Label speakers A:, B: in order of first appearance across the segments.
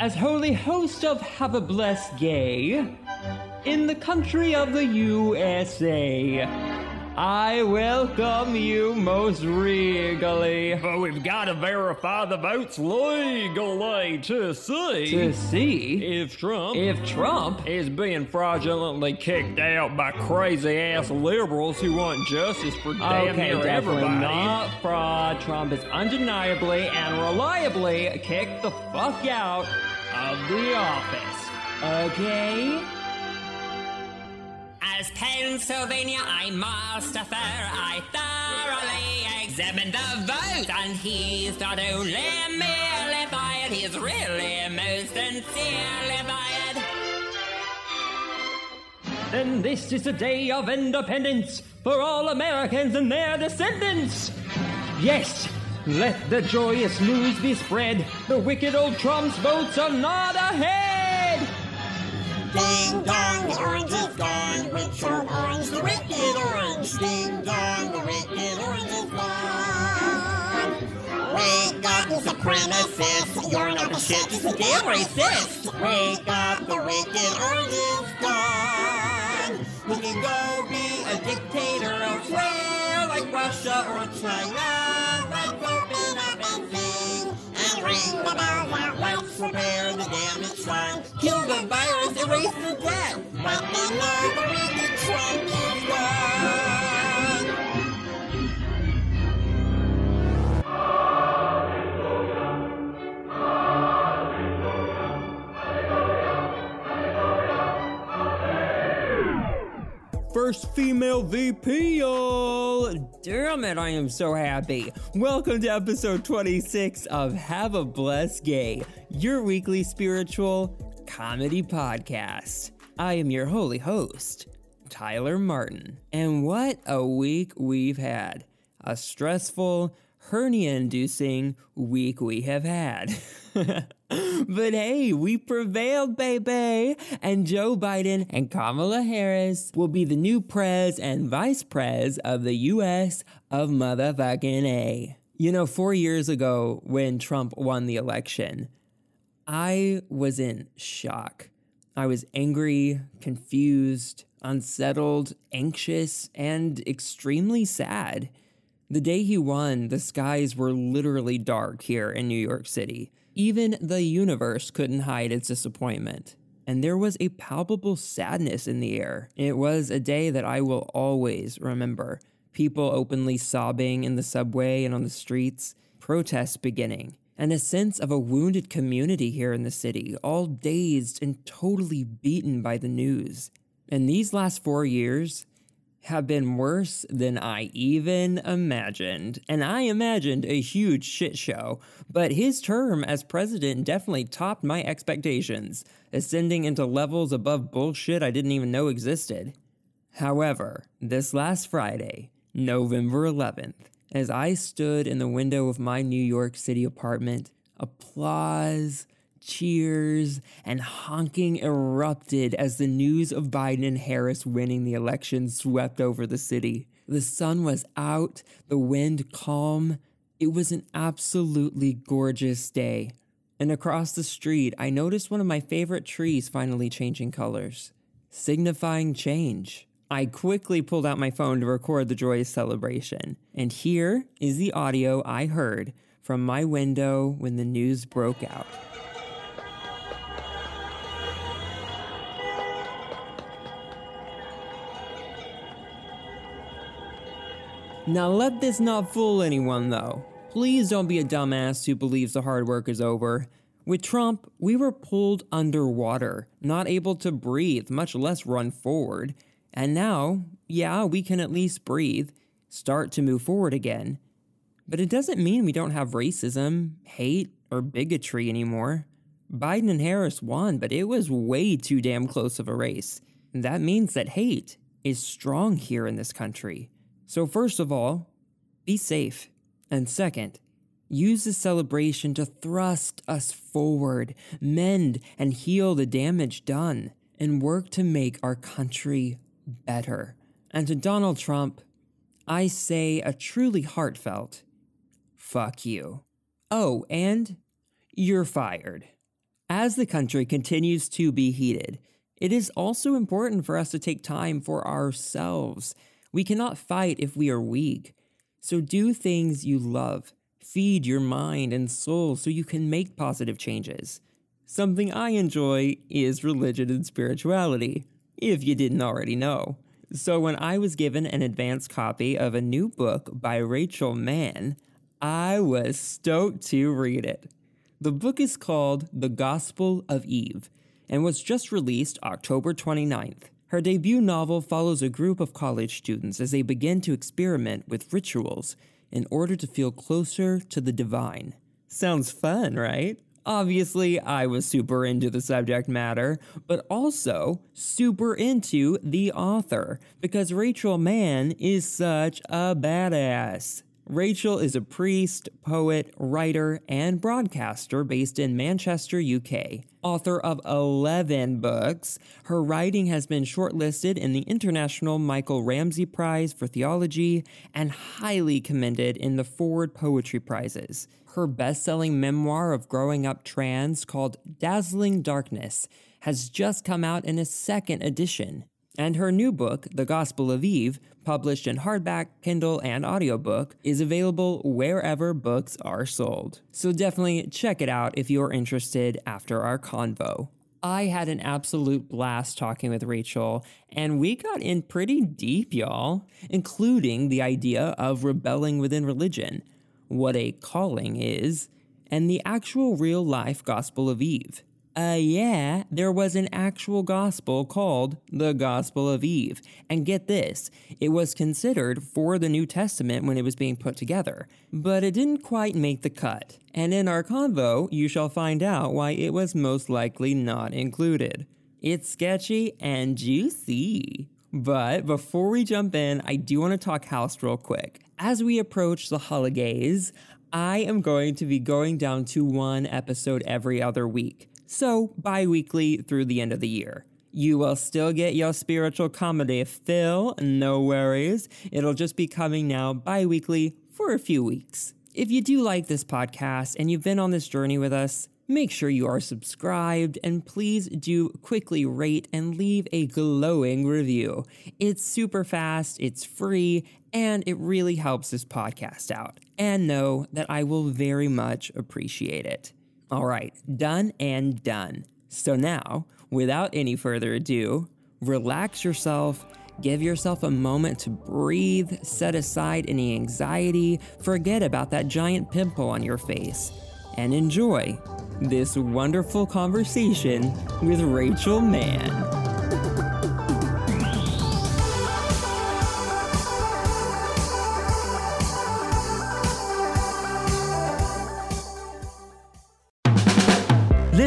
A: as holy host of Have a Blessed Gay, in the country of the USA, I welcome you most regally.
B: But we've got to verify the votes legally to see
A: To see
B: if Trump
A: if Trump
B: is being fraudulently kicked out by crazy ass liberals who want justice for damn
A: Okay,
B: near everybody.
A: not fraud. Trump is undeniably and reliably kicked the fuck out of the office. Okay?
C: As Pennsylvania, I must affirm I thoroughly examined the vote, and he's not only merely fired, he's really most sincerely fired.
A: Then this is a day of independence for all Americans and their descendants. Yes, let the joyous news be spread. The wicked old Trump's votes are not ahead.
D: Ding dong, the orange is gone. Which old orange? The wicked orange. Ding dong, the wicked orange is gone. Wake up, you supremacist. You're not the shit, just a damn racist. Wake up, the wicked orange is gone. We can go be a dictator elsewhere, like Russia or China. The shrine. Kill the virus, erase the. But the is gone.
A: First female VP, y'all! Damn it, I am so happy. Welcome to episode 26 of Have a Blessed Gay, your weekly spiritual comedy podcast. I am your holy host, Tyler Martin. And what a week we've had! A stressful, hernia inducing week we have had. but hey, we prevailed, baby! And Joe Biden and Kamala Harris will be the new prez and vice prez of the US of motherfucking A. You know, four years ago when Trump won the election, I was in shock. I was angry, confused, unsettled, anxious, and extremely sad. The day he won, the skies were literally dark here in New York City. Even the universe couldn't hide its disappointment. And there was a palpable sadness in the air. It was a day that I will always remember. People openly sobbing in the subway and on the streets, protests beginning, and a sense of a wounded community here in the city, all dazed and totally beaten by the news. In these last four years, have been worse than I even imagined. And I imagined a huge shit show, but his term as president definitely topped my expectations, ascending into levels above bullshit I didn't even know existed. However, this last Friday, November 11th, as I stood in the window of my New York City apartment, applause, cheers, and honking erupted as the news of Biden and Harris winning the election swept over the city. The sun was out, the wind calm. It was an absolutely gorgeous day. And across the street, I noticed one of my favorite trees finally changing colors, signifying change. I quickly pulled out my phone to record the joyous celebration. And here is the audio I heard from my window when the news broke out. Now, let this not fool anyone, though. Please don't be a dumbass who believes the hard work is over. With Trump, we were pulled underwater, not able to breathe, much less run forward. And now, yeah, we can at least breathe, start to move forward again. But it doesn't mean we don't have racism, hate, or bigotry anymore. Biden and Harris won, but it was way too damn close of a race. That means that hate is strong here in this country. So, first of all, be safe. And second, use the celebration to thrust us forward, mend and heal the damage done, and work to make our country better. And to Donald Trump, I say a truly heartfelt fuck you. Oh, and you're fired. As the country continues to be heated, it is also important for us to take time for ourselves. We cannot fight if we are weak. So do things you love. Feed your mind and soul so you can make positive changes. Something I enjoy is religion and spirituality, if you didn't already know. So, when I was given an advance copy of a new book by Rachel Mann, I was stoked to read it. The book is called The Gospel of Eve and was just released October 29th. Her debut novel follows a group of college students as they begin to experiment with rituals in order to feel closer to the divine. Sounds fun, right? Obviously, I was super into the subject matter, but also super into the author because Rachel Mann is such a badass. Rachel is a priest, poet, writer, and broadcaster based in Manchester, UK. Author of 11 books, her writing has been shortlisted in the International Michael Ramsey Prize for Theology and highly commended in the Forward Poetry Prizes. Her best selling memoir of growing up trans called Dazzling Darkness has just come out in a second edition. And her new book, The Gospel of Eve, published in hardback, Kindle, and audiobook, is available wherever books are sold. So definitely check it out if you're interested after our convo. I had an absolute blast talking with Rachel, and we got in pretty deep, y'all, including the idea of rebelling within religion, what a calling is, and the actual real life Gospel of Eve. Uh, yeah, there was an actual gospel called the Gospel of Eve. And get this, it was considered for the New Testament when it was being put together, but it didn't quite make the cut. And in our convo, you shall find out why it was most likely not included. It's sketchy and juicy. But before we jump in, I do want to talk house real quick. As we approach the holidays, I am going to be going down to one episode every other week so bi weekly through the end of the year. You will still get your spiritual comedy fill, no worries. It'll just be coming now bi weekly for a few weeks. If you do like this podcast and you've been on this journey with us, make sure you are subscribed and please do quickly rate and leave a glowing review. It's super fast, it's free, and it really helps this podcast out. And know that I will very much appreciate it. All right, done and done. So now, without any further ado, relax yourself, give yourself a moment to breathe, set aside any anxiety, forget about that giant pimple on your face, and enjoy this wonderful conversation with Rachel Mann.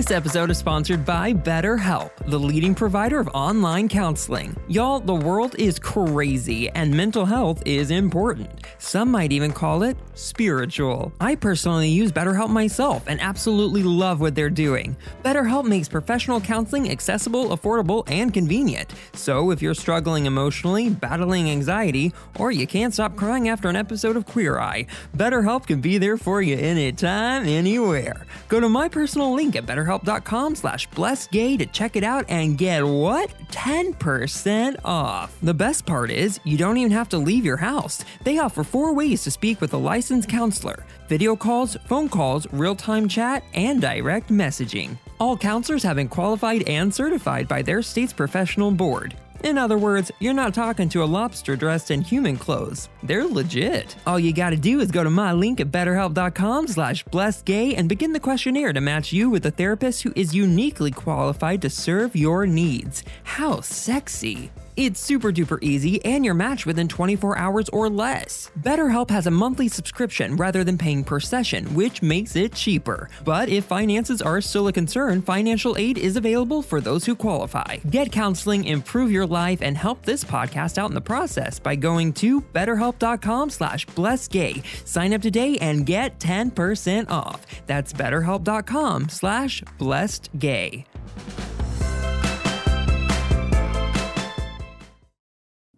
A: This episode is sponsored by BetterHelp, the leading provider of online counseling. Y'all, the world is crazy and mental health is important. Some might even call it spiritual. I personally use BetterHelp myself and absolutely love what they're doing. BetterHelp makes professional counseling accessible, affordable, and convenient. So if you're struggling emotionally, battling anxiety, or you can't stop crying after an episode of Queer Eye, BetterHelp can be there for you anytime, anywhere. Go to my personal link at BetterHelp betterhelp.com slash blessedgay to check it out and get what? 10% off. The best part is, you don't even have to leave your house. They offer four ways to speak with a licensed counselor video calls, phone calls, real time chat, and direct messaging. All counselors have been qualified and certified by their state's professional board. In other words, you're not talking to a lobster dressed in human clothes. They're legit. All you gotta do is go to my link at betterhelp.com slash blessedgay and begin the questionnaire to match you with a therapist who is uniquely qualified to serve your needs. How sexy! It's super duper easy and you're matched within 24 hours or less. BetterHelp has a monthly subscription rather than paying per session, which makes it cheaper. But if finances are still a concern, financial aid is available for those who qualify. Get counseling, improve your life, and help this podcast out in the process by going to betterhelp.com slash blessedgay. Sign up today and get 10% off. That's betterhelp.com slash blessedgay.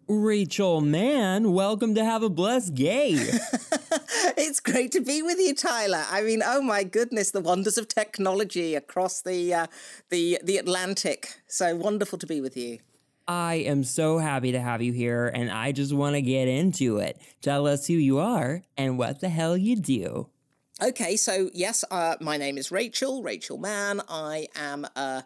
A: Rachel Mann, welcome to Have a Blessed Gay.
E: It's great to be with you, Tyler. I mean, oh my goodness, the wonders of technology across the uh, the the Atlantic. So wonderful to be with you.
A: I am so happy to have you here, and I just want to get into it. Tell us who you are and what the hell you do.
E: Okay, so yes, uh, my name is Rachel, Rachel Mann. I am uh,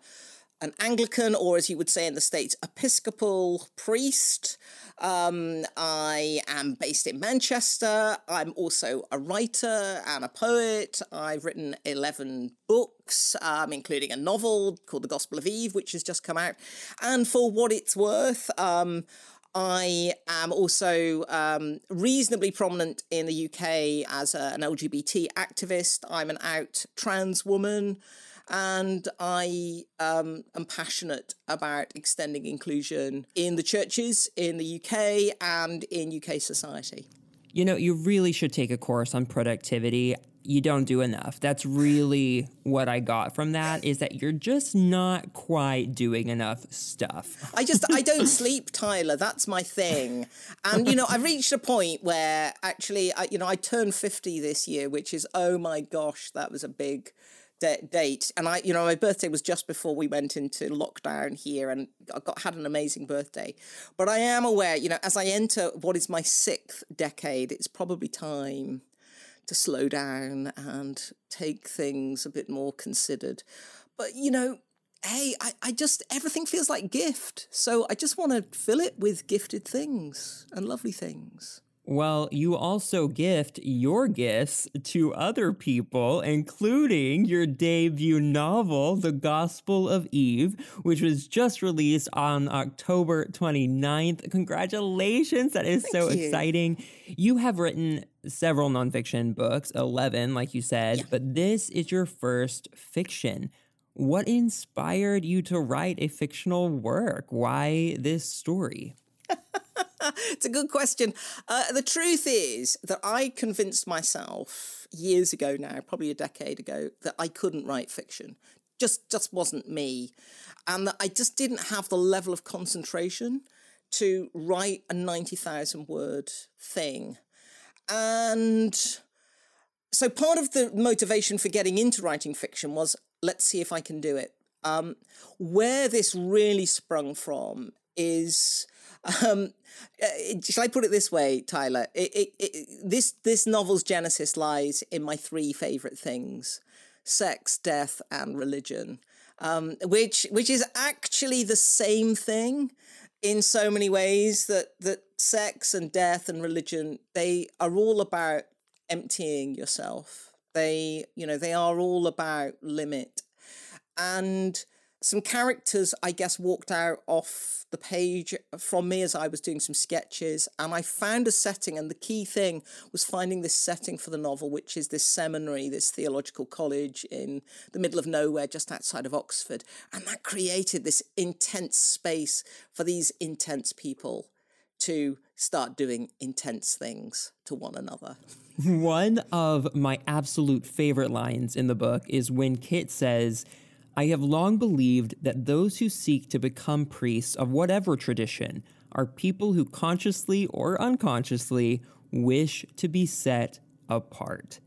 E: an Anglican, or as you would say in the States, Episcopal priest. Um, I am based in Manchester. I'm also a writer and a poet. I've written 11 books, um, including a novel called The Gospel of Eve, which has just come out. And for what it's worth, um, I am also um, reasonably prominent in the UK as a, an LGBT activist. I'm an out trans woman and I um, am passionate about extending inclusion in the churches in the UK and in UK society.
A: You know, you really should take a course on productivity. You don't do enough. That's really what I got from that is that you're just not quite doing enough stuff.
E: I just I don't sleep, Tyler. That's my thing. And you know, I reached a point where actually I you know, I turned 50 this year, which is oh my gosh, that was a big date and i you know my birthday was just before we went into lockdown here and i got had an amazing birthday. But i am aware you know as i enter what is my sixth decade it's probably time to slow down and take things a bit more considered. But you know hey i, I just everything feels like gift. So i just want to fill it with gifted things and lovely things
A: well, you also gift your gifts to other people, including your debut novel, The Gospel of Eve, which was just released on October 29th. Congratulations! That is
E: Thank
A: so
E: you.
A: exciting. You have written several nonfiction books, 11, like you said,
E: Yeah.
A: but this is your first fiction. What inspired you to write a fictional work? Why this story?
E: it's a good question. Uh, the truth is that I convinced myself years ago now, probably a decade ago, that I couldn't write fiction. Just just wasn't me, and that I just didn't have the level of concentration to write a ninety thousand word thing, and so part of the motivation for getting into writing fiction was let's see if I can do it. Um, where this really sprung from is um, uh, shall I put it this way, Tyler? It, it, it, this this novel's genesis lies in my three favorite things: sex, death, and religion, um, which which is actually the same thing in so many ways. That that sex and death and religion they are all about emptying yourself. They you know they are all about limit and some characters i guess walked out off the page from me as i was doing some sketches and i found a setting and the key thing was finding this setting for the novel which is this seminary this theological college in the middle of nowhere just outside of oxford and that created this intense space for these intense people to start doing intense things to one another.
A: One of my absolute favorite lines in the book is when Kit says, I have long believed that those who seek to become priests of whatever tradition are people who consciously or unconsciously wish to be set apart.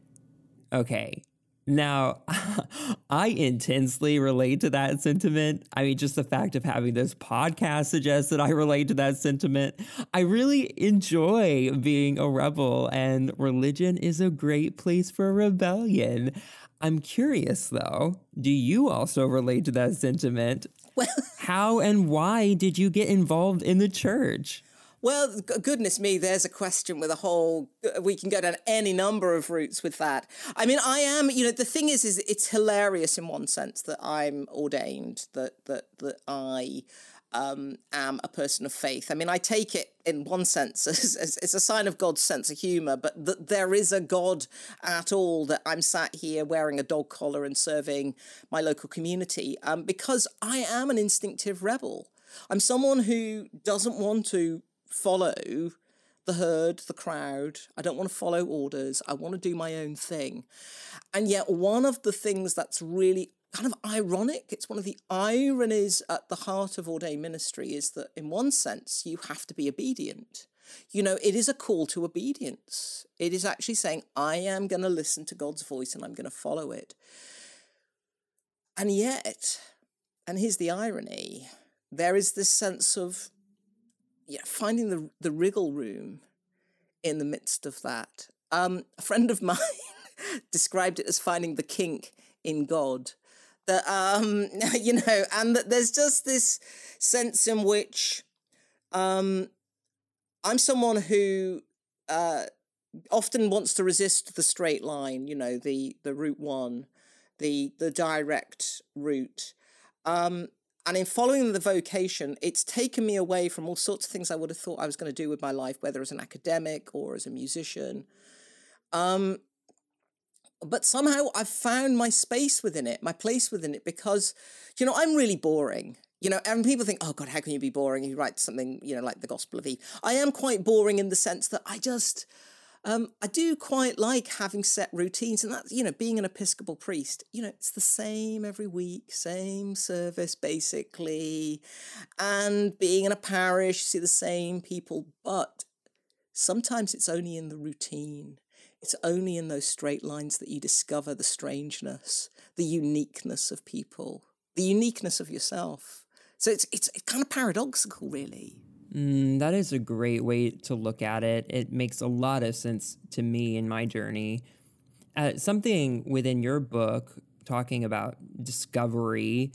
A: Okay. Now, I intensely relate to that sentiment. I mean, just the fact of having this podcast suggests that I relate to that sentiment. I really enjoy being a rebel, and religion is a great place for rebellion. I'm curious though, do you also relate to that sentiment?
E: well
A: How and why did you get involved in the church?
E: Well, goodness me, there's a question with a whole. We can go down any number of routes with that. I mean, I am. You know, the thing is, is it's hilarious in one sense that I'm ordained, that that that I um, am a person of faith. I mean, I take it in one sense as, as it's a sign of God's sense of humor, but that there is a God at all. That I'm sat here wearing a dog collar and serving my local community um, because I am an instinctive rebel. I'm someone who doesn't want to follow the herd, the crowd. I don't want to follow orders. I want to do my own thing. And yet, one of the things that's really kind of ironic, it's one of the ironies at the heart of ordained ministry, is that in one sense, you have to be obedient. You know, it is a call to obedience. It is actually saying, I am going to listen to God's voice and I'm going to follow it. And yet, and here's the irony there is this sense of yeah, finding the, the wriggle room in the midst of that. Um, a friend of mine described it as finding the kink in God. That, um, you know, and that there's just this sense in which um, I'm someone who uh, often wants to resist the straight line, you know, the the route one, the the direct route. Um, and in following the vocation, it's taken me away from all sorts of things I would have thought I was going to do with my life, whether as an academic or as a musician. Um, but somehow I've found my space within it, my place within it, because, you know, I'm really boring. You know, and people think, oh God, how can you be boring? You write something, you know, like the Gospel of Eve. I am quite boring in the sense that I just, um, I do quite like having set routines, and that's you know being an Episcopal priest. You know, it's the same every week, same service basically, and being in a parish, you see the same people. But sometimes it's only in the routine. It's only in those straight lines that you discover the strangeness, the uniqueness of people, the uniqueness of yourself. So it's it's, kind of paradoxical, really.
A: Mm, that is a great way to look at it. It makes a lot of sense to me in my journey. Uh, something within your book talking about discovery,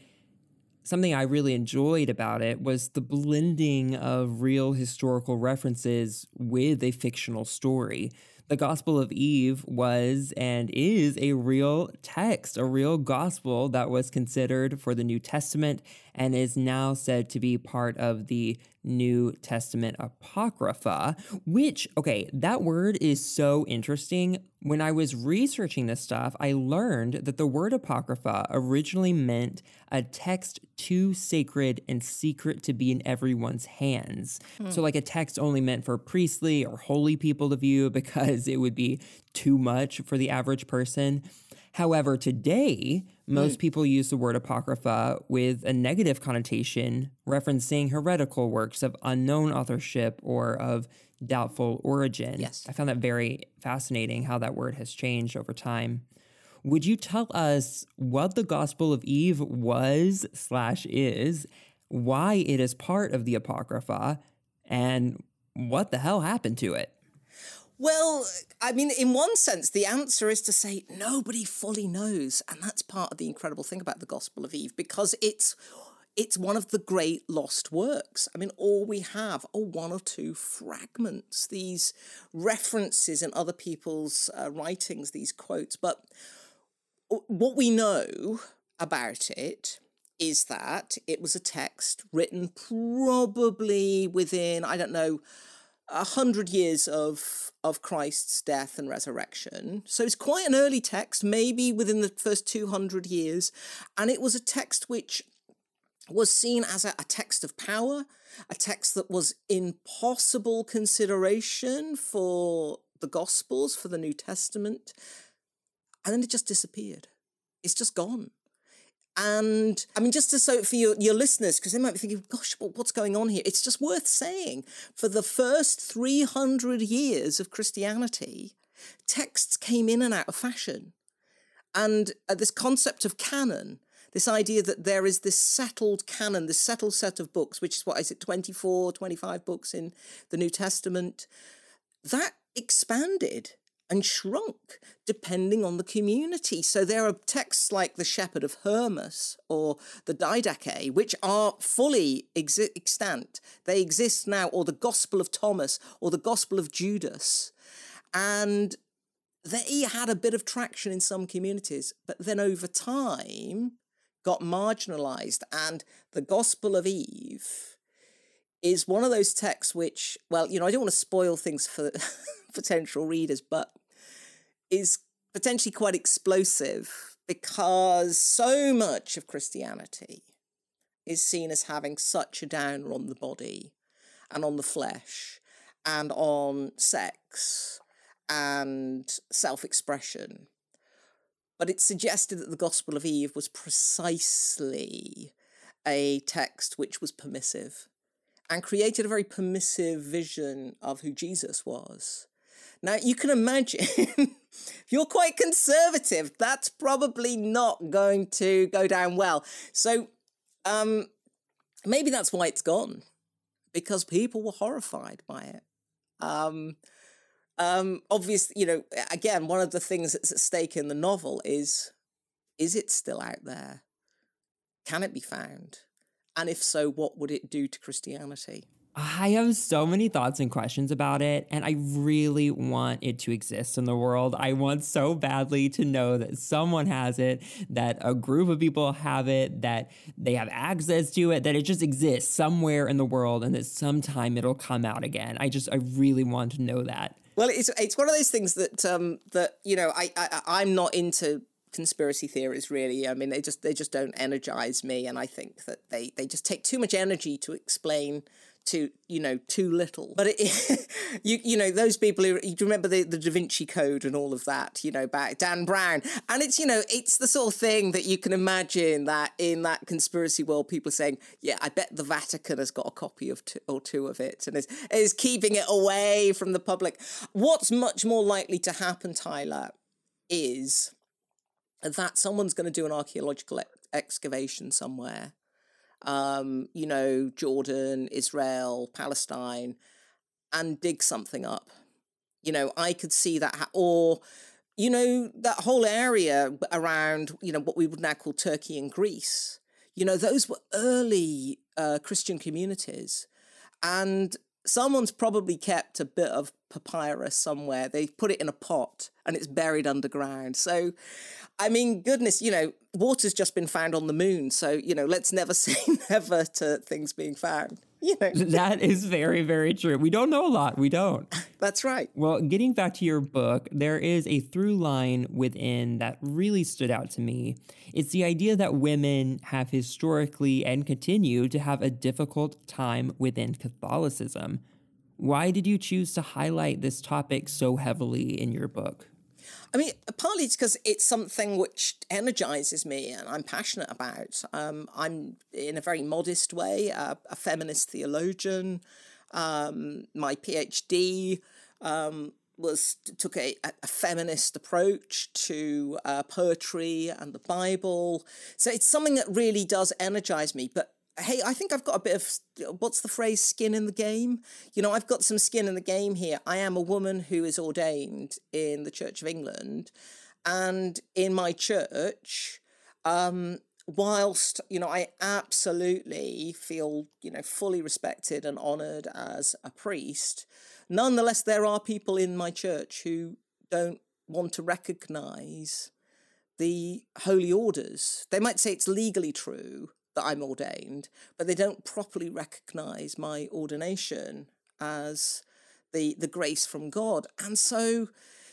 A: something I really enjoyed about it was the blending of real historical references with a fictional story. The Gospel of Eve was and is a real text, a real gospel that was considered for the New Testament and is now said to be part of the New Testament Apocrypha, which, okay, that word is so interesting. When I was researching this stuff, I learned that the word Apocrypha originally meant a text too sacred and secret to be in everyone's hands. Hmm. So, like a text only meant for priestly or holy people to view because it would be too much for the average person. However, today, most mm. people use the word apocrypha with a negative connotation, referencing heretical works of unknown authorship or of doubtful origin.
E: Yes.
A: I found that very fascinating how that word has changed over time. Would you tell us what the Gospel of Eve was slash is, why it is part of the Apocrypha, and what the hell happened to it?
E: Well, I mean, in one sense, the answer is to say nobody fully knows. And that's part of the incredible thing about the Gospel of Eve, because it's it's one of the great lost works. I mean, all we have are one or two fragments, these references in other people's uh, writings, these quotes. But what we know about it is that it was a text written probably within, I don't know, a hundred years of of Christ's death and resurrection. So it's quite an early text, maybe within the first 200 years. And it was a text which was seen as a, a text of power, a text that was in possible consideration for the Gospels, for the New Testament. And then it just disappeared. It's just gone. And I mean, just to so for your, your listeners, because they might be thinking, gosh, what's going on here? It's just worth saying for the first 300 years of Christianity, texts came in and out of fashion. And uh, this concept of canon, this idea that there is this settled canon, this settled set of books, which is what is it, 24, 25 books in the New Testament, that expanded and shrunk depending on the community. So there are texts like the Shepherd of Hermas or the Didache, which are fully exi- extant. They exist now, or the Gospel of Thomas or the Gospel of Judas. And they had a bit of traction in some communities, but then over time got marginalized. And the Gospel of Eve is one of those texts which, well, you know, I don't want to spoil things for potential readers, but is potentially quite explosive because so much of Christianity is seen as having such a downer on the body and on the flesh and on sex and self expression. But it suggested that the Gospel of Eve was precisely a text which was permissive and created a very permissive vision of who Jesus was. Now, you can imagine, if you're quite conservative, that's probably not going to go down well. So, um, maybe that's why it's gone, because people were horrified by it. Um, um, obviously, you know, again, one of the things that's at stake in the novel is is it still out there? Can it be found? And if so, what would it do to Christianity?
A: I have so many thoughts and questions about it, and I really want it to exist in the world. I want so badly to know that someone has it, that a group of people have it, that they have access to it, that it just exists somewhere in the world, and that sometime it'll come out again. I just, I really want to know that.
E: Well, it's it's one of those things that um that you know I, I I'm not into conspiracy theories really. I mean they just they just don't energize me and i think that they they just take too much energy to explain to you know too little. But it, you you know those people who you remember the, the da vinci code and all of that you know back dan brown. And it's you know it's the sort of thing that you can imagine that in that conspiracy world people saying yeah i bet the vatican has got a copy of two or two of it and is, is keeping it away from the public. What's much more likely to happen tyler is that someone's going to do an archaeological ex- excavation somewhere um, you know, Jordan, Israel, Palestine, and dig something up. You know, I could see that, ha- or, you know, that whole area around, you know, what we would now call Turkey and Greece. You know, those were early uh, Christian communities. And someone's probably kept a bit of papyrus somewhere. They put it in a pot and it's buried underground. So, I mean, goodness, you know, water's just been found on the moon. So, you know, let's never say never to things being found. You know,
A: that is very, very true. We don't know a lot. We don't.
E: That's right.
A: Well, getting back to your book, there is a through line within that really stood out to me. It's the idea that women have historically and continue to have a difficult time within Catholicism. Why did you choose to highlight this topic so heavily in your book?
E: I mean, partly it's because it's something which energizes me and I'm passionate about. Um, I'm, in a very modest way, a, a feminist theologian. Um, my PhD um, was took a, a feminist approach to uh, poetry and the Bible. So it's something that really does energize me. But hey, I think I've got a bit of what's the phrase skin in the game? You know, I've got some skin in the game here. I am a woman who is ordained in the Church of England. And in my church, um, whilst, you know, I absolutely feel, you know, fully respected and honoured as a priest, nonetheless, there are people in my church who don't want to recognise the holy orders. They might say it's legally true, that I'm ordained, but they don't properly recognize my ordination as the the grace from God. And so,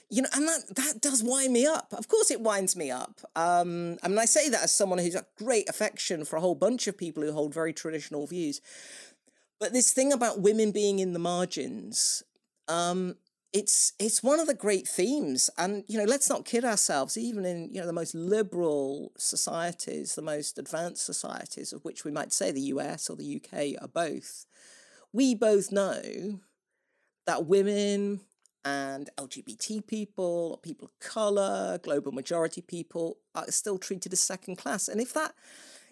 E: you know, and that that does wind me up. Of course, it winds me up. Um, I mean, I say that as someone who's got great affection for a whole bunch of people who hold very traditional views. But this thing about women being in the margins, um, it's it's one of the great themes and you know let's not kid ourselves even in you know the most liberal societies the most advanced societies of which we might say the US or the UK are both we both know that women and LGBT people people of color global majority people are still treated as second class and if that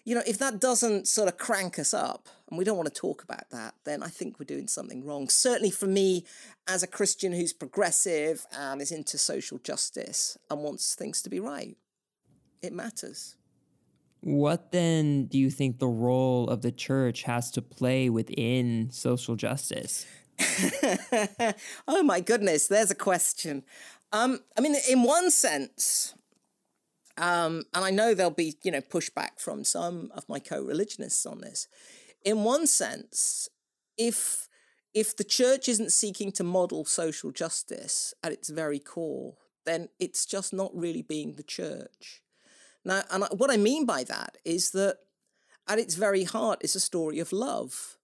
E: you know, if that doesn't sort of crank us up, and we don't want to talk about that, then I think we're doing something wrong. Certainly for me, as a Christian who's progressive and is into social justice and wants things to be right, it matters.
A: What then do you think the role of the church has to play within social justice?
E: oh my goodness, there's a question. Um, I mean, in one sense, um, and I know there'll be, you know, pushback from some of my co-religionists on this. In one sense, if if the church isn't seeking to model social justice at its very core, then it's just not really being the church. Now, and what I mean by that is that at its very heart is a story of love.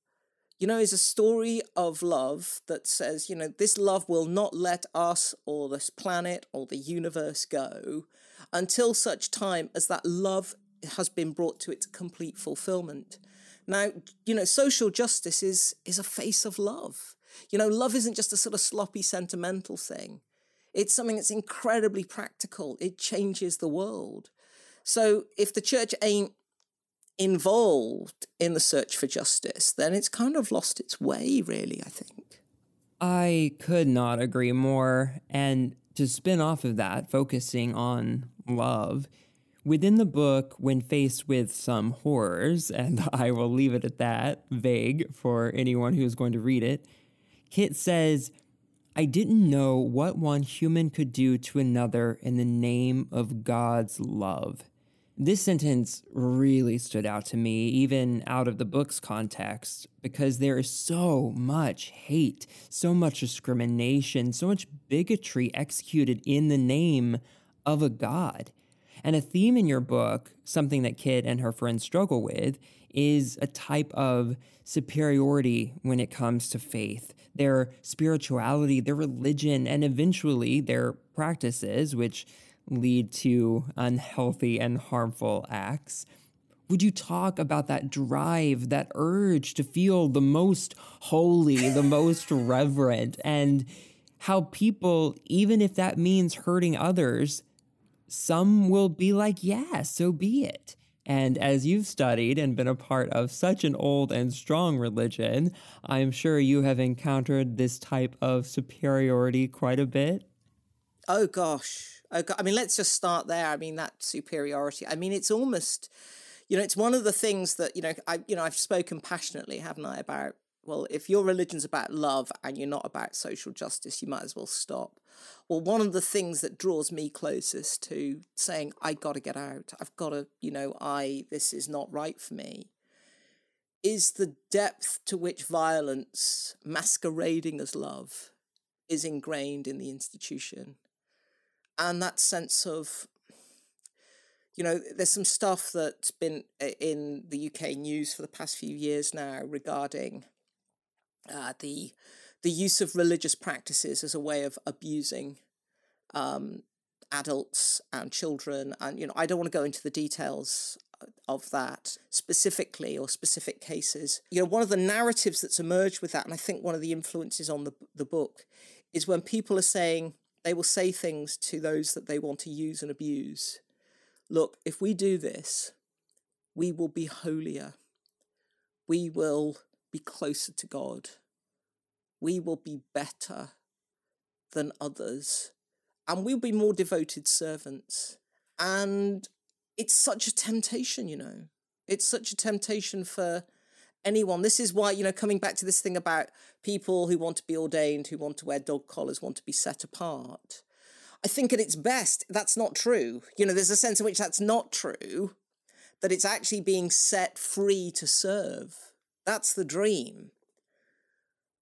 E: You know, is a story of love that says, you know, this love will not let us or this planet or the universe go until such time as that love has been brought to its complete fulfillment. Now, you know, social justice is is a face of love. You know, love isn't just a sort of sloppy sentimental thing. It's something that's incredibly practical. It changes the world. So if the church ain't involved in the search for justice, then it's kind of lost its way, really, I think.
A: I could not agree more. And to spin off of that, focusing on love, within the book, when faced with some horrors, and I will leave it at that, vague for anyone who is going to read it, Kit says, I didn't know what one human could do to another in the name of God's love. This sentence really stood out to me, even out of the book's context, because there is so much hate, so much discrimination, so much bigotry executed in the name of a God. And a theme in your book, something that Kit and her friends struggle with, is a type of superiority when it comes to faith, their spirituality, their religion, and eventually their practices, which lead to unhealthy and harmful acts. Would you talk about that drive, that urge to feel the most holy, the most reverent, and how people, even if that means hurting others, some will be like, yeah, so be it. And as you've studied and been a part of such an old and strong religion, I'm sure you have encountered this type of superiority quite a bit.
E: Oh gosh. Oh, I mean, let's just start there. I mean, that superiority. I mean, it's almost, you know, it's one of the things that you know. I, you know, I've spoken passionately, haven't I, about well, if your religion's about love and you're not about social justice, you might as well stop. Well, one of the things that draws me closest to saying I got to get out, I've got to, you know, I this is not right for me, is the depth to which violence masquerading as love is ingrained in the institution and that sense of you know there's some stuff that's been in the UK news for the past few years now regarding uh, the the use of religious practices as a way of abusing um, adults and children and you know I don't want to go into the details uh, of that specifically or specific cases you know one of the narratives that's emerged with that and I think one of the influences on the the book is when people are saying they will say things to those that they want to use and abuse. Look, if we do this, we will be holier. We will be closer to God. We will be better than others. And we'll be more devoted servants. And it's such a temptation, you know. It's such a temptation for anyone. This is why, you know, coming back to this thing about people who want to be ordained, who want to wear dog collars, want to be set apart. I think at its best, that's not true. You know, there's a sense in which that's not true, that it's actually being set free to serve. That's the dream.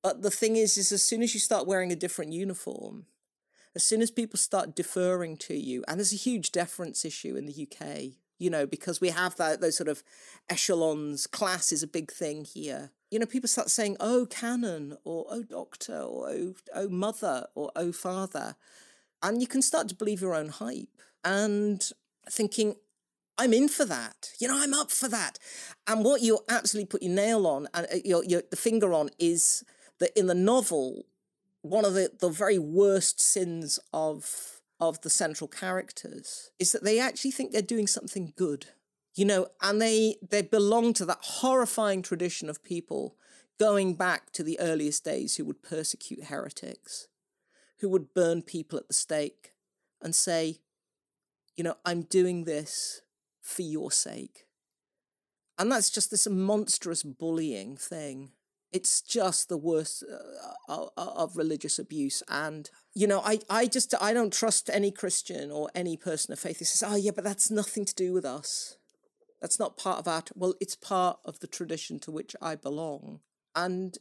E: But the thing is, is as soon as you start wearing a different uniform, as soon as people start deferring to you, and there's a huge deference issue in the UK you know, because we have that those sort of echelons. Class is a big thing here. You know, people start saying, "Oh, canon," or "Oh, doctor," or "Oh, oh, mother," or "Oh, father," and you can start to believe your own hype and thinking, I'm in for that. You know, I'm up for that. And what you absolutely put your nail on and uh, your, your the finger on is that in the novel, one of the, the very worst sins of of the central characters is that they actually think they're doing something good you know and they they belong to that horrifying tradition of people going back to the earliest days who would persecute heretics who would burn people at the stake and say you know i'm doing this for your sake. And that's just this monstrous bullying thing. It's just the worst uh, uh, uh, uh, of religious abuse. And you know I, I just i don't trust any christian or any person of faith who says oh yeah but that's nothing to do with us. That's not part of our well it's part of the tradition to which i belong. And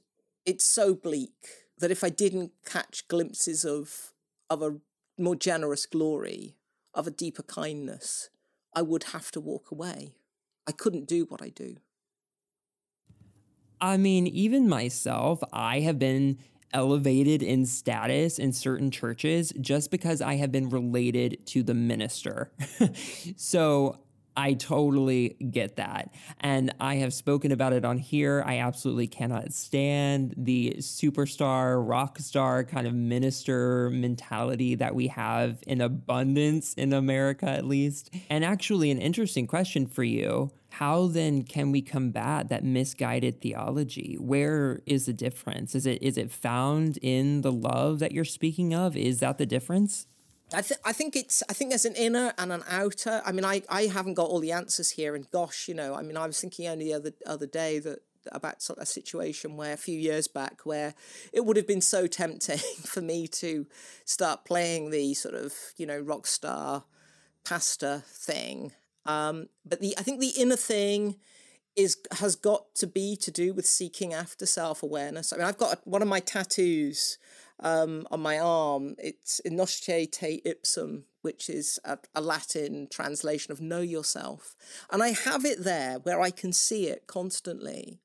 E: it's so bleak that if i didn't catch glimpses of of a more generous glory of a deeper kindness i would have to walk away i couldn't do what i do
A: I mean, even myself, I have been elevated in status in certain churches just because I have been related to the minister. so I totally get that. And I have spoken about it on here. I absolutely cannot stand the superstar, rock star kind of minister mentality that we have in abundance in America, at least. And actually, an interesting question for you how then can we combat that misguided theology where is the difference is it is it found in the love that you're speaking of is that the difference
E: I, th- I think it's I think there's an inner and an outer. I mean, I, I haven't got all the answers here, and gosh, you know, I mean, I was thinking only the other other day that about sort of a situation where a few years back where it would have been so tempting for me to start playing the sort of you know rock star pastor thing. Um, but the I think the inner thing is has got to be to do with seeking after self awareness. I mean, I've got one of my tattoos um, on my arm. It's Nosce te ipsum, which is a, a, Latin translation of know yourself. And I have it there where I can see it constantly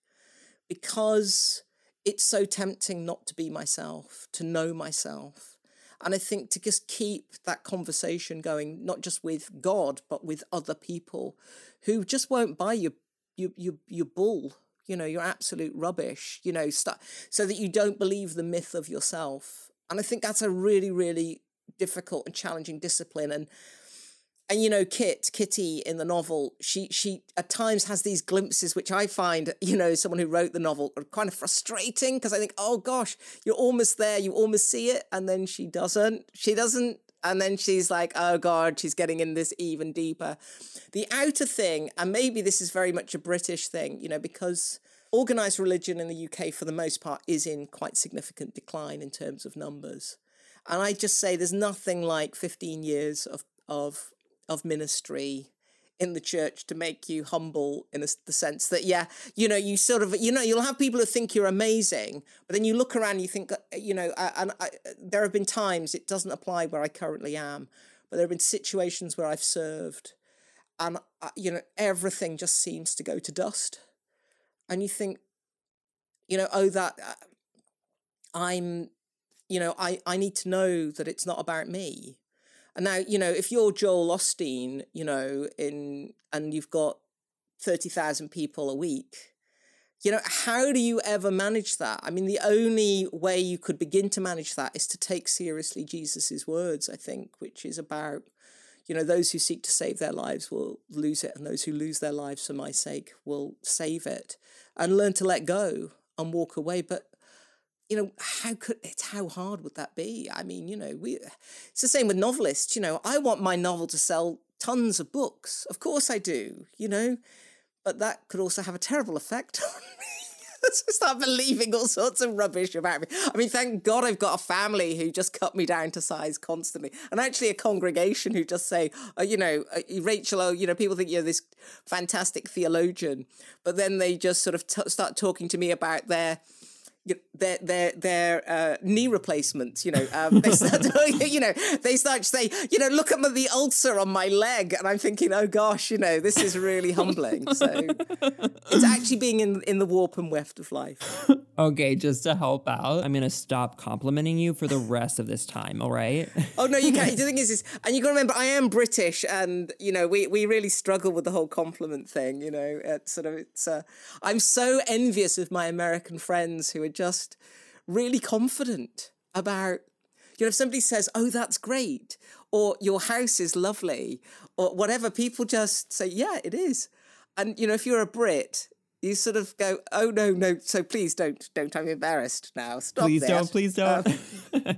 E: because it's so tempting not to be myself, to know myself. And I think to just keep that conversation going, not just with God, but with other people who just won't buy your your your, your bull you know, you're absolute rubbish, you know, st- so that you don't believe the myth of yourself. And I think that's a really, really difficult and challenging discipline. And and you know, Kit, Kitty in the novel, she she at times has these glimpses which I find, you know, someone who wrote the novel are kind of frustrating because I think, oh gosh, you're almost there, you almost see it, and then she doesn't. She doesn't and then she's like, oh God, she's getting in this even deeper. The outer thing, and maybe this is very much a British thing, you know, because organized religion in the UK, for the most part, is in quite significant decline in terms of numbers. And I just say there's nothing like 15 years of, of, of ministry in the church to make you humble in the sense that yeah you know you sort of you know you'll have people who think you're amazing but then you look around and you think uh, you know and I, there have been times it doesn't apply where I currently am but there have been situations where I've served and uh, you know everything just seems to go to dust. And you think you know oh that uh, I'm you know I I need to know that it's not about me and now, you know, if you're Joel Osteen, you know, in and you've got 30,000 people a week, you know, how do you ever manage that? I mean, the only way you could begin to manage that is to take seriously Jesus's words, I think, which is about, you know, those who seek to save their lives will lose it, and those who lose their lives for my sake will save it, and learn to let go and walk away. But you know how could it, how hard would that be? I mean you know we it's the same with novelists you know i want my novel to sell tons of books. Of course i do you know but that could also have a terrible effect on me. Start believing all sorts of rubbish about me. I mean, thank God I've got a family who just cut me down to size constantly, and actually a congregation who just say, oh, you know, uh, Rachel, oh, you know, people think you're this fantastic theologian, but then they just sort of t- start talking to me about their their their their uh, knee replacements. You know, um, they start, you know, they start to say, you know, look at the ulcer on my leg, and I'm thinking, oh gosh, you know, this is really humbling. So it's actually being in in the warp and weft of life.
A: Okay, just to help out, I'm gonna stop complimenting you for the rest of this time. All right?
E: Oh no, you can't. The thing is, is and you got to remember, I am British, and you know, we we really struggle with the whole compliment thing. You know, it's sort of it's. Uh, I'm so envious of my American friends who are just really confident about you know if somebody says oh that's great or your house is lovely or whatever people just say yeah it is. And you know if you're a brit you sort of go oh no no so please don't don't i'm embarrassed now stop
A: please
E: that.
A: don't please don't um,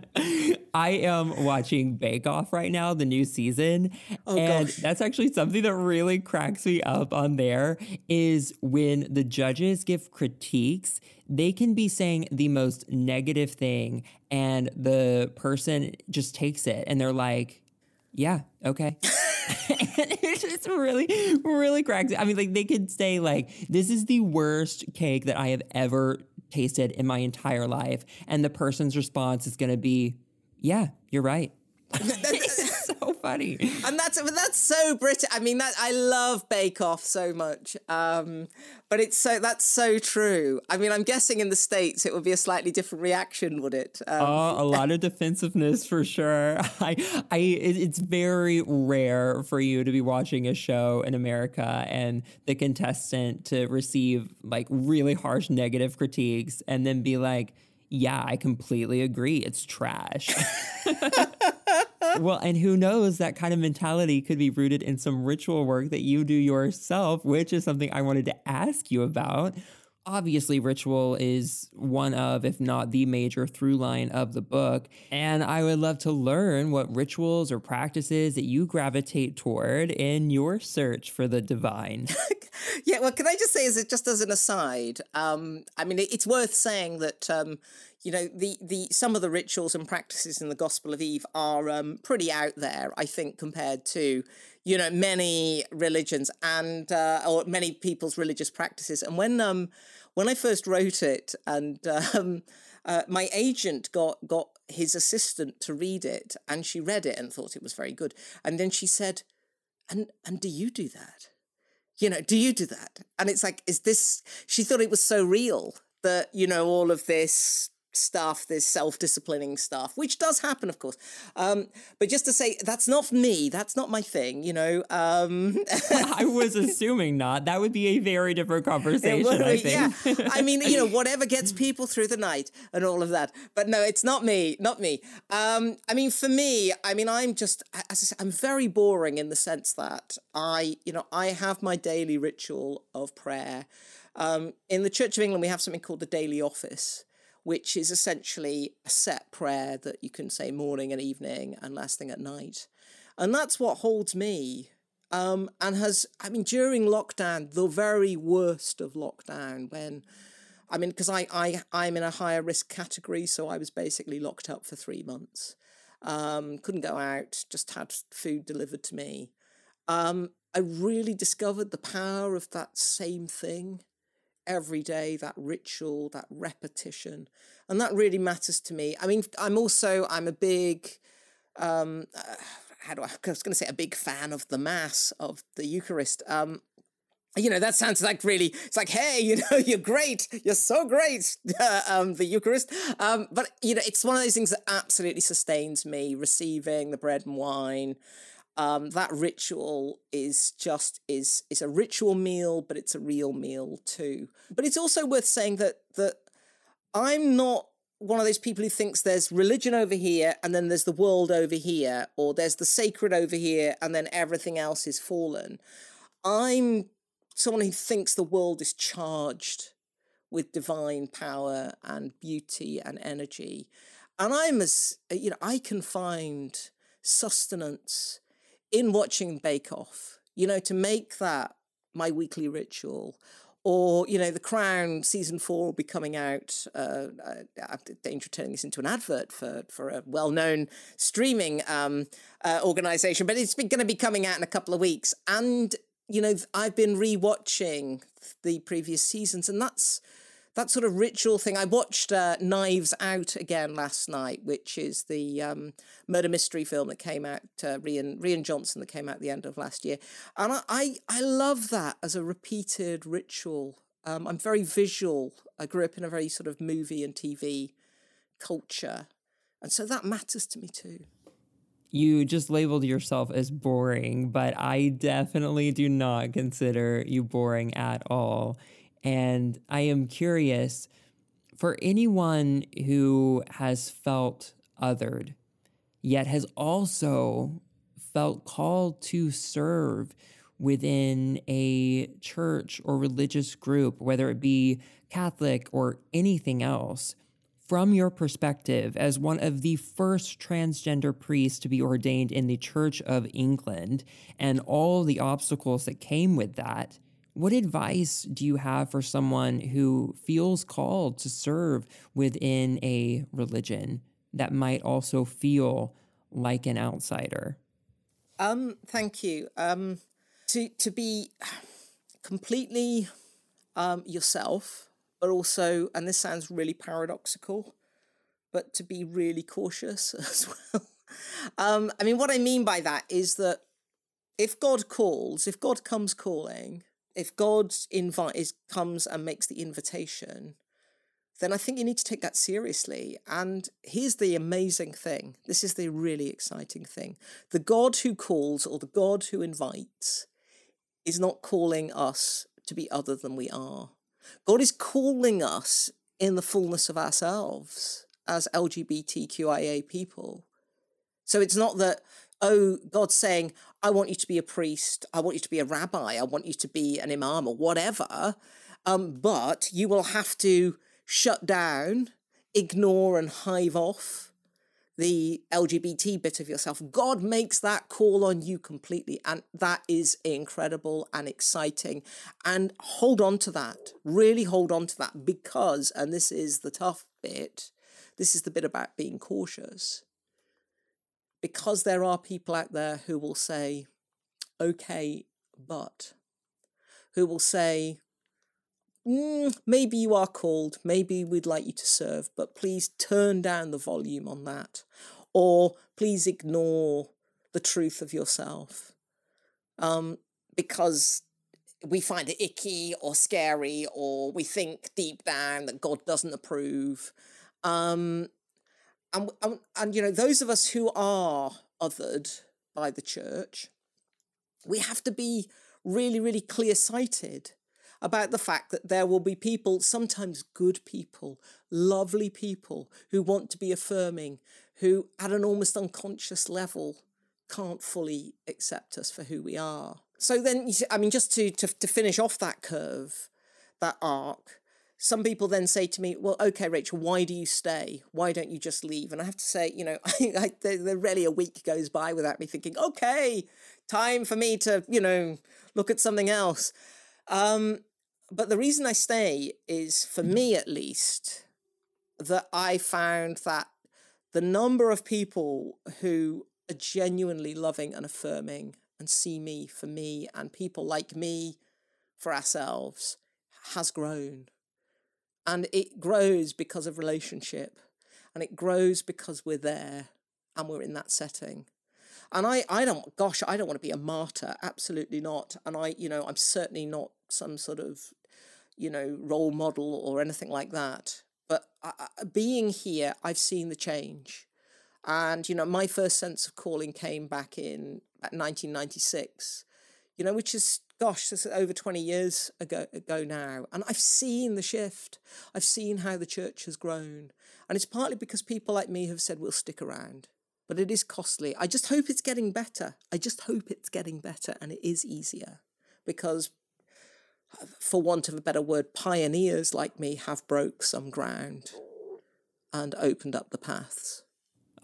A: i am watching bake off right now the new season oh, and gosh. that's actually something that really cracks me up on there is when the judges give critiques they can be saying the most negative thing and the person just takes it and they're like, yeah, okay. it's just really, really cracks. I mean, like they could say like, this is the worst cake that I have ever tasted in my entire life. And the person's response is going to be, yeah, you're right.
E: so
A: funny.
E: and that's that's so British. I mean, that I love Bake Off so much, um, but it's so that's so true. I mean, I'm guessing in the states it would be a slightly different reaction, would it? Um,
A: Oh, a lot of defensiveness for sure. I, I, it- it's very rare for you to be watching a show in America and the contestant to receive like really harsh negative critiques and then be like, "Yeah, I completely agree. It's trash." well, and who knows, that kind of mentality could be rooted in some ritual work that you do yourself, which is something I wanted to ask you about. Obviously, ritual is one of, if not the major through line of the book. And I would love to learn what rituals or practices that you gravitate toward in your search for the divine.
E: Yeah, well, can I just say, as it just as an aside, um, I mean, it's worth saying that um, you know the the some of the rituals and practices in the Gospel of Eve are um, pretty out there. I think compared to you know many religions and uh, or many people's religious practices. And when um when I first wrote it, and um, uh, my agent got got his assistant to read it, and she read it and thought it was very good, and then she said, "And and do you do that?" You know, do you do that? And it's like, is this, she thought it was so real that, you know, all of this stuff, this self disciplining stuff, which does happen, of course. Um, but just to say, that's not me. That's not my thing, you know. Um,
A: I was assuming not. That would be a very different conversation,
E: would
A: I think.
E: yeah. I mean, you know, whatever gets people through the night and all of that. But no, it's not me, not me. Um, I mean, for me, I mean, I'm just, as I say, I'm very boring in the sense that I, you know, I have my daily ritual of prayer. Um, in the Church of England, we have something called the daily office, which is essentially a set prayer that you can say morning and evening and last thing at night. And that's what holds me um, and has I mean during lockdown, the very worst of lockdown, when I mean because I I I'm in a higher risk category, so I was basically locked up for three months, um, couldn't go out, just had food delivered to me. Um, I really discovered the power of that same thing every day, that ritual, that repetition, and that really matters to me. I mean, I'm also I'm a big um, uh, how do I, I was going to say a big fan of the Mass, of the Eucharist. Um, you know, that sounds like really, it's like, hey, you know, you're great. You're so great, um, the Eucharist. Um, but, you know, it's one of those things that absolutely sustains me, receiving the bread and wine. Um, that ritual is just is is a ritual meal, but it's a real meal too. But it's also worth saying that that I'm not one of those people who thinks there's religion over here and then there's the world over here, or there's the sacred over here and then everything else is fallen. I'm someone who thinks the world is charged with divine power and beauty and energy. And I'm as, you know, I can find sustenance in watching Bake Off, you know, to make that my weekly ritual. Or, you know, The Crown season four will be coming out. Uh, after danger turning this into an advert for, for a well known streaming um, uh, organization, but it's going to be coming out in a couple of weeks. And, you know, I've been rewatching the previous seasons, and that's that sort of ritual thing. I watched uh, Knives Out again last night, which is the um, murder mystery film that came out, uh, Rian, Rian Johnson, that came out at the end of last year. And I, I, I love that as a repeated ritual. Um, I'm very visual. I grew up in a very sort of movie and TV culture. And so that matters to me too.
A: you just labeled yourself as boring, but I definitely do not consider you boring at all. And I am curious for anyone who has felt othered, yet has also felt called to serve within a church or religious group, whether it be Catholic or anything else from your perspective as one of the first transgender priests to be ordained in the Church of England and all the obstacles that came with that, what advice do you have for someone who feels called to serve within a religion that might also feel like an outsider?
E: Um, thank you. Um, to to be completely um, yourself, but also, and this sounds really paradoxical, but to be really cautious as well. um, I mean, what I mean by that is that if God calls, if God comes calling, if God invite is comes and makes the invitation, then I think you need to take that seriously. And here's the amazing thing. This is the really exciting thing. The God who calls or the God who invites is not calling us to be other than we are. God is calling us in the fullness of ourselves as LGBTQIA people. So it's not that, oh, God's saying, I want you to be a priest, I want you to be a rabbi, I want you to be an imam or whatever, um, but you will have to shut down, ignore, and hive off the LGBT bit of yourself. God makes that call on you completely. And that is incredible and exciting. And hold on to that. Really hold on to that because, and this is the tough bit, this is the bit about being cautious. Because there are people out there who will say, okay, but, who will say, mm, maybe you are called, maybe we'd like you to serve, but please turn down the volume on that, or please ignore the truth of yourself. Um, because we find it icky or scary, or we think deep down that God doesn't approve. Um, and, and, and, you know, those of us who are othered by the church, we have to be really, really clear sighted about the fact that there will be people, sometimes good people, lovely people, who want to be affirming, who at an almost unconscious level can't fully accept us for who we are. So then, I mean, just to, to, to finish off that curve, that arc, some people then say to me, well, okay, Rachel, why do you stay? Why don't you just leave? And I have to say, you know, I, I, there, rarely a week goes by without me thinking, okay, time for me to, you know, look at something else. Um, but the reason I stay is, for me at least, that I found that the number of people who are genuinely loving and affirming and see me for me and people like me for ourselves has grown. And it grows because of relationship and it grows because we're there and we're in that setting. And I, I don't, gosh, I don't want to be a martyr. Absolutely not. And I, you know, I'm certainly not some sort of you know, role model or anything like that. But being here, I've seen the change. And, you know, my first sense of calling came back in 1996, you know, which is, gosh, this is over 20 years ago, ago now. And I've seen the shift. I've seen how the church has grown. And it's partly because people like me have said, we'll stick around. But it is costly. I just hope it's getting better. I just hope it's getting better and it is easier because uh, for want of a better word, pioneers like me have broke some ground and opened up the paths.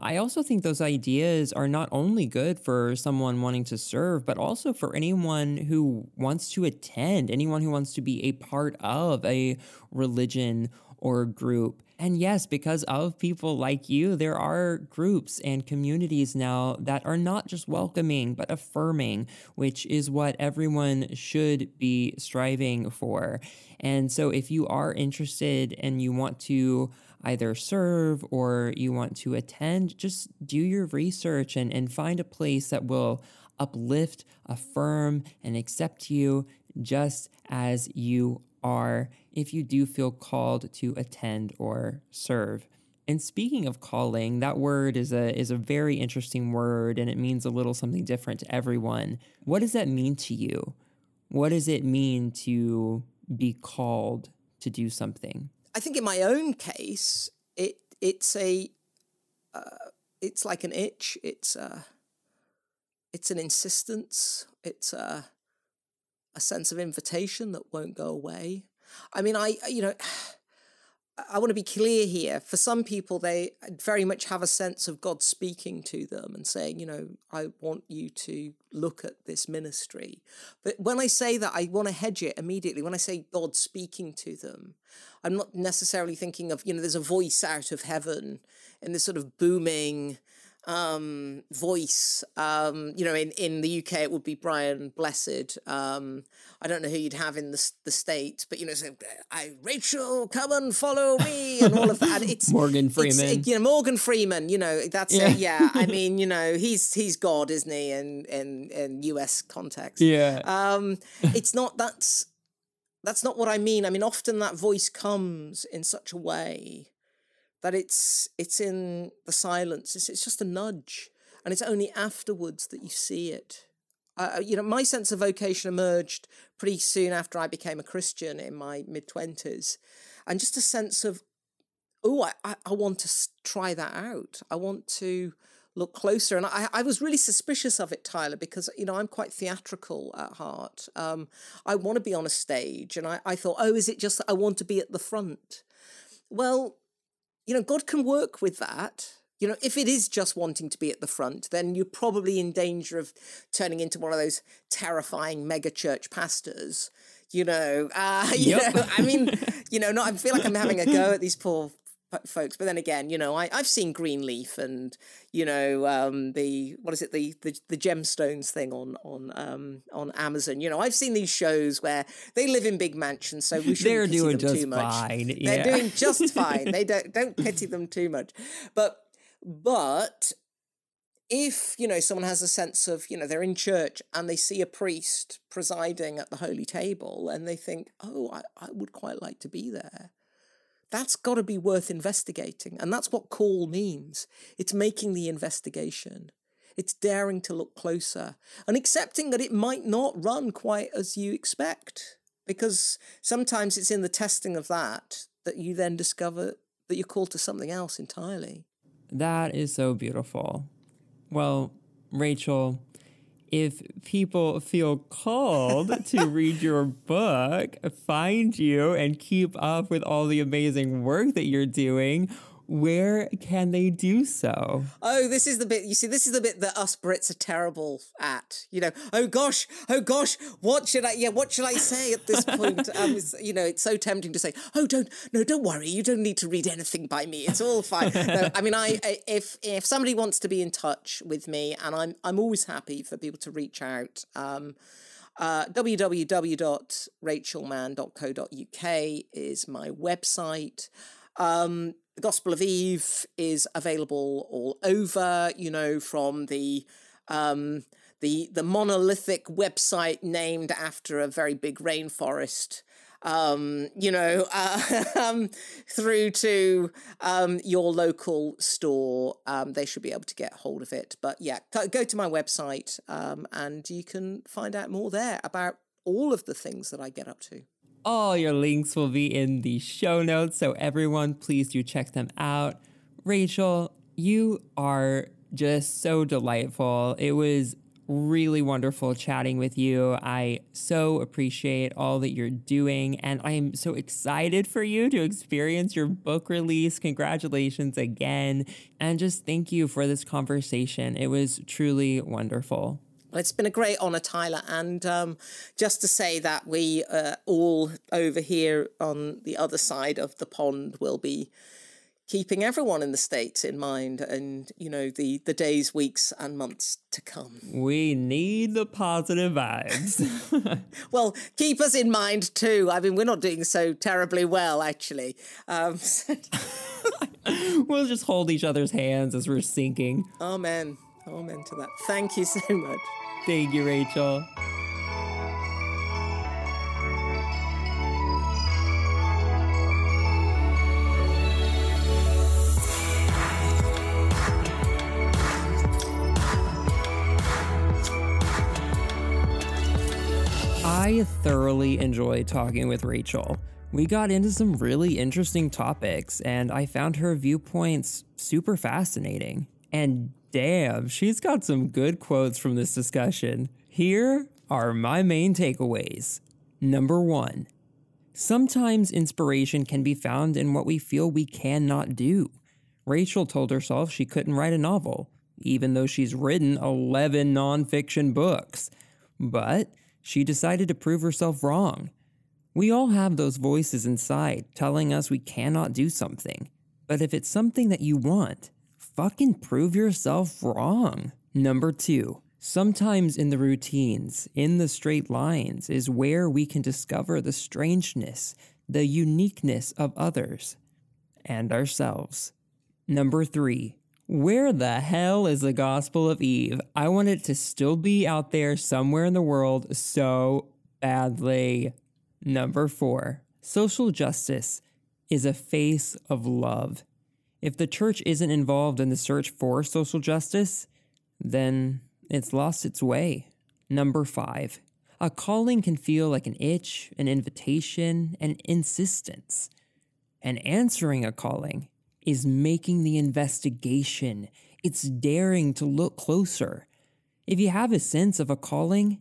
A: I also think those ideas are not only good for someone wanting to serve, but also for anyone who wants to attend, anyone who wants to be a part of a religion or group. And yes, because of people like you, there are groups and communities now that are not just welcoming, but affirming, which is what everyone should be striving for. And so if you are interested and you want to either serve or you want to attend, just do your research and, and find a place that will uplift, affirm, and accept you just as you are if you do feel called to attend or serve. And speaking of calling, that word is a is a very interesting word and it means a little something different to everyone. What does that mean to you? What does it mean to be called to do something?
E: I think in my own case, it it's a uh, it's like an itch. It's a it's an insistence. It's a a sense of invitation that won't go away. I mean, I, you know, I want to be clear here. For some people, they uh, very much have a sense of God speaking to them and saying, you know, I want you to look at this ministry. But when I say that, I want to hedge it immediately. When I say God speaking to them, I'm not necessarily thinking of, you know, there's a voice out of heaven in this sort of booming, um, voice. Um, you know, in, in the UK, it would be Brian Blessed. Um, I don't know who you'd have in the the states, but you know, so, I Rachel, come and follow me, and all of that. And It's
A: Morgan
E: it's,
A: Freeman.
E: you know, Morgan Freeman. You know, that's
A: Yeah.
E: it. Yeah, I mean, you know, he's he's God, isn't he? In in in US context.
A: Yeah.
E: Um, it's not that's that's not what I mean. I mean, often that voice comes in such a way that it's it's in the silence. It's, it's just a nudge, and it's only afterwards that you see it. Uh, you know, my sense of vocation emerged pretty soon after I became a Christian in my mid twenties, and just a sense of, oh, I, I, I want to try that out. I want to look closer. And I, I was really suspicious of it, Tyler, because, you know, I'm quite theatrical at heart. Um, I want to be on a stage. And I, I thought, oh, is it just that I want to be at the front? Well, you know, God can work with that. You know, if it is just wanting to be at the front, then you're probably in danger of turning into one of those terrifying mega church pastors. You know, uh, you
A: Yep.
E: know, I mean, you know, not. I feel like I'm having a go at these poor folks, but then again, you know, I I've seen Greenleaf and you know um, the what is it the, the the gemstones thing on on um, on Amazon. You know, I've seen these shows where they live in big mansions, so we shouldn't
A: They're
E: pity
A: doing
E: them too
A: just
E: much.
A: fine,
E: They're doing just fine. They don't don't pity them too much. But but if you know someone has a sense of you know they're in church and they see a priest presiding at the holy table and they think oh i, I would quite like to be there that's got to be worth investigating and that's what call means. It's making the investigation. It's daring to look closer and accepting that it might not run quite as you expect because sometimes it's in the testing of that that you then discover that you're called to something else entirely.
A: That is so beautiful. Well, Rachel, if people feel called to read your book, find you, and keep up with all the amazing work that you're doing, where can they do so?
E: Oh, this is the bit. You see, this is the bit that us Brits are terrible at. You know, oh gosh, oh gosh, what should I? Yeah, what should I say at this point? Um, you know, it's so tempting to say, oh, don't, no, don't worry, you don't need to read anything by me. It's all fine. no, I mean, I, I if if somebody wants to be in touch with me, and I'm I'm always happy for people to reach out. Um, uh, www.rachelmann.co.uk is my website. Um, the Gospel of Eve is available all over, you know, from the um, the the monolithic website named after a very big rainforest. Um, you know, uh, through to um, your local store, um, they should be able to get hold of it. But yeah, go to my website um, and you can find out more there about all of the things that I get up to.
A: All your links will be in the show notes, so everyone, please do check them out. Rachel, you are just so delightful. It was really wonderful chatting with you. I so appreciate all that you're doing, and I'm so excited for you to experience your book release. Congratulations again, and just thank you for this conversation. It was truly wonderful.
E: Well, it's been a great honour, Tyler. And um, just to say that we uh, all over here on the other side of the pond will be keeping everyone in the States in mind and, you know, the, the days, weeks, and months to come.
A: We need the positive vibes.
E: Well, keep us in mind too. I mean, we're not doing so terribly well, actually. Um,
A: we'll just hold each other's hands as we're sinking.
E: amen. Amen to that. Thank you so much.
A: Thank you, Rachel. I thoroughly enjoyed talking with Rachel. We got into some really interesting topics, and I found her viewpoints super fascinating. And damn, she's got some good quotes from this discussion. Here are my main takeaways. Number one, sometimes inspiration can be found in what we feel we cannot do. Rachel told herself she couldn't write a novel, even though she's written 11 nonfiction books. But she decided to prove herself wrong. We all have those voices inside telling us we cannot do something. But if it's something that you want, fucking prove yourself wrong. Number two, sometimes in the routines, in the straight lines, is where we can discover the strangeness, the uniqueness of others and ourselves. Number three, where the hell is the Gospel of Eve? I want it to still be out there somewhere in the world so badly. Number four, social justice is a face of love. If the church isn't involved in the search for social justice, then it's lost its way. Number five, a calling can feel like an itch, an invitation, an insistence. And answering a calling is making the investigation. It's daring to look closer. If you have a sense of a calling,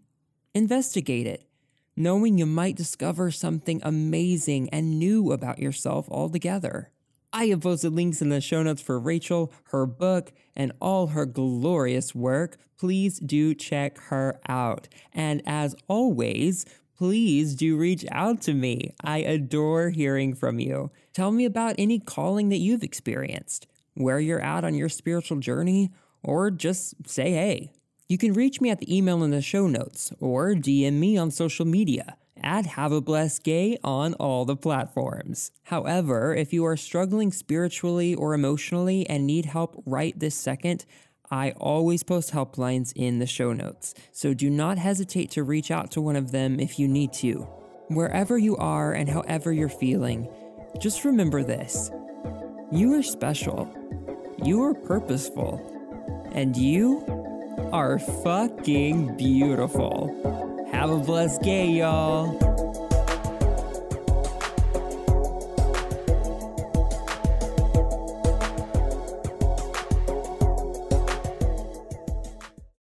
A: investigate it, knowing you might discover something amazing and new about yourself altogether. I have posted links in the show notes for Rachel, her book, and all her glorious work. Please do check her out. And as always, please do reach out to me. I adore hearing from you. Tell me about any calling that you've experienced, where you're at on your spiritual journey, or just say hey. You can reach me at the email in the show notes or DM me on social media at Have a Blessed Gay on all the platforms. However, if you are struggling spiritually or emotionally and need help right this second, I always post helplines in the show notes, so do not hesitate to reach out to one of them if you need to. Wherever you are and however you're feeling, just remember this you are special, you are purposeful, and you are fucking beautiful. Have a blessed day, y'all.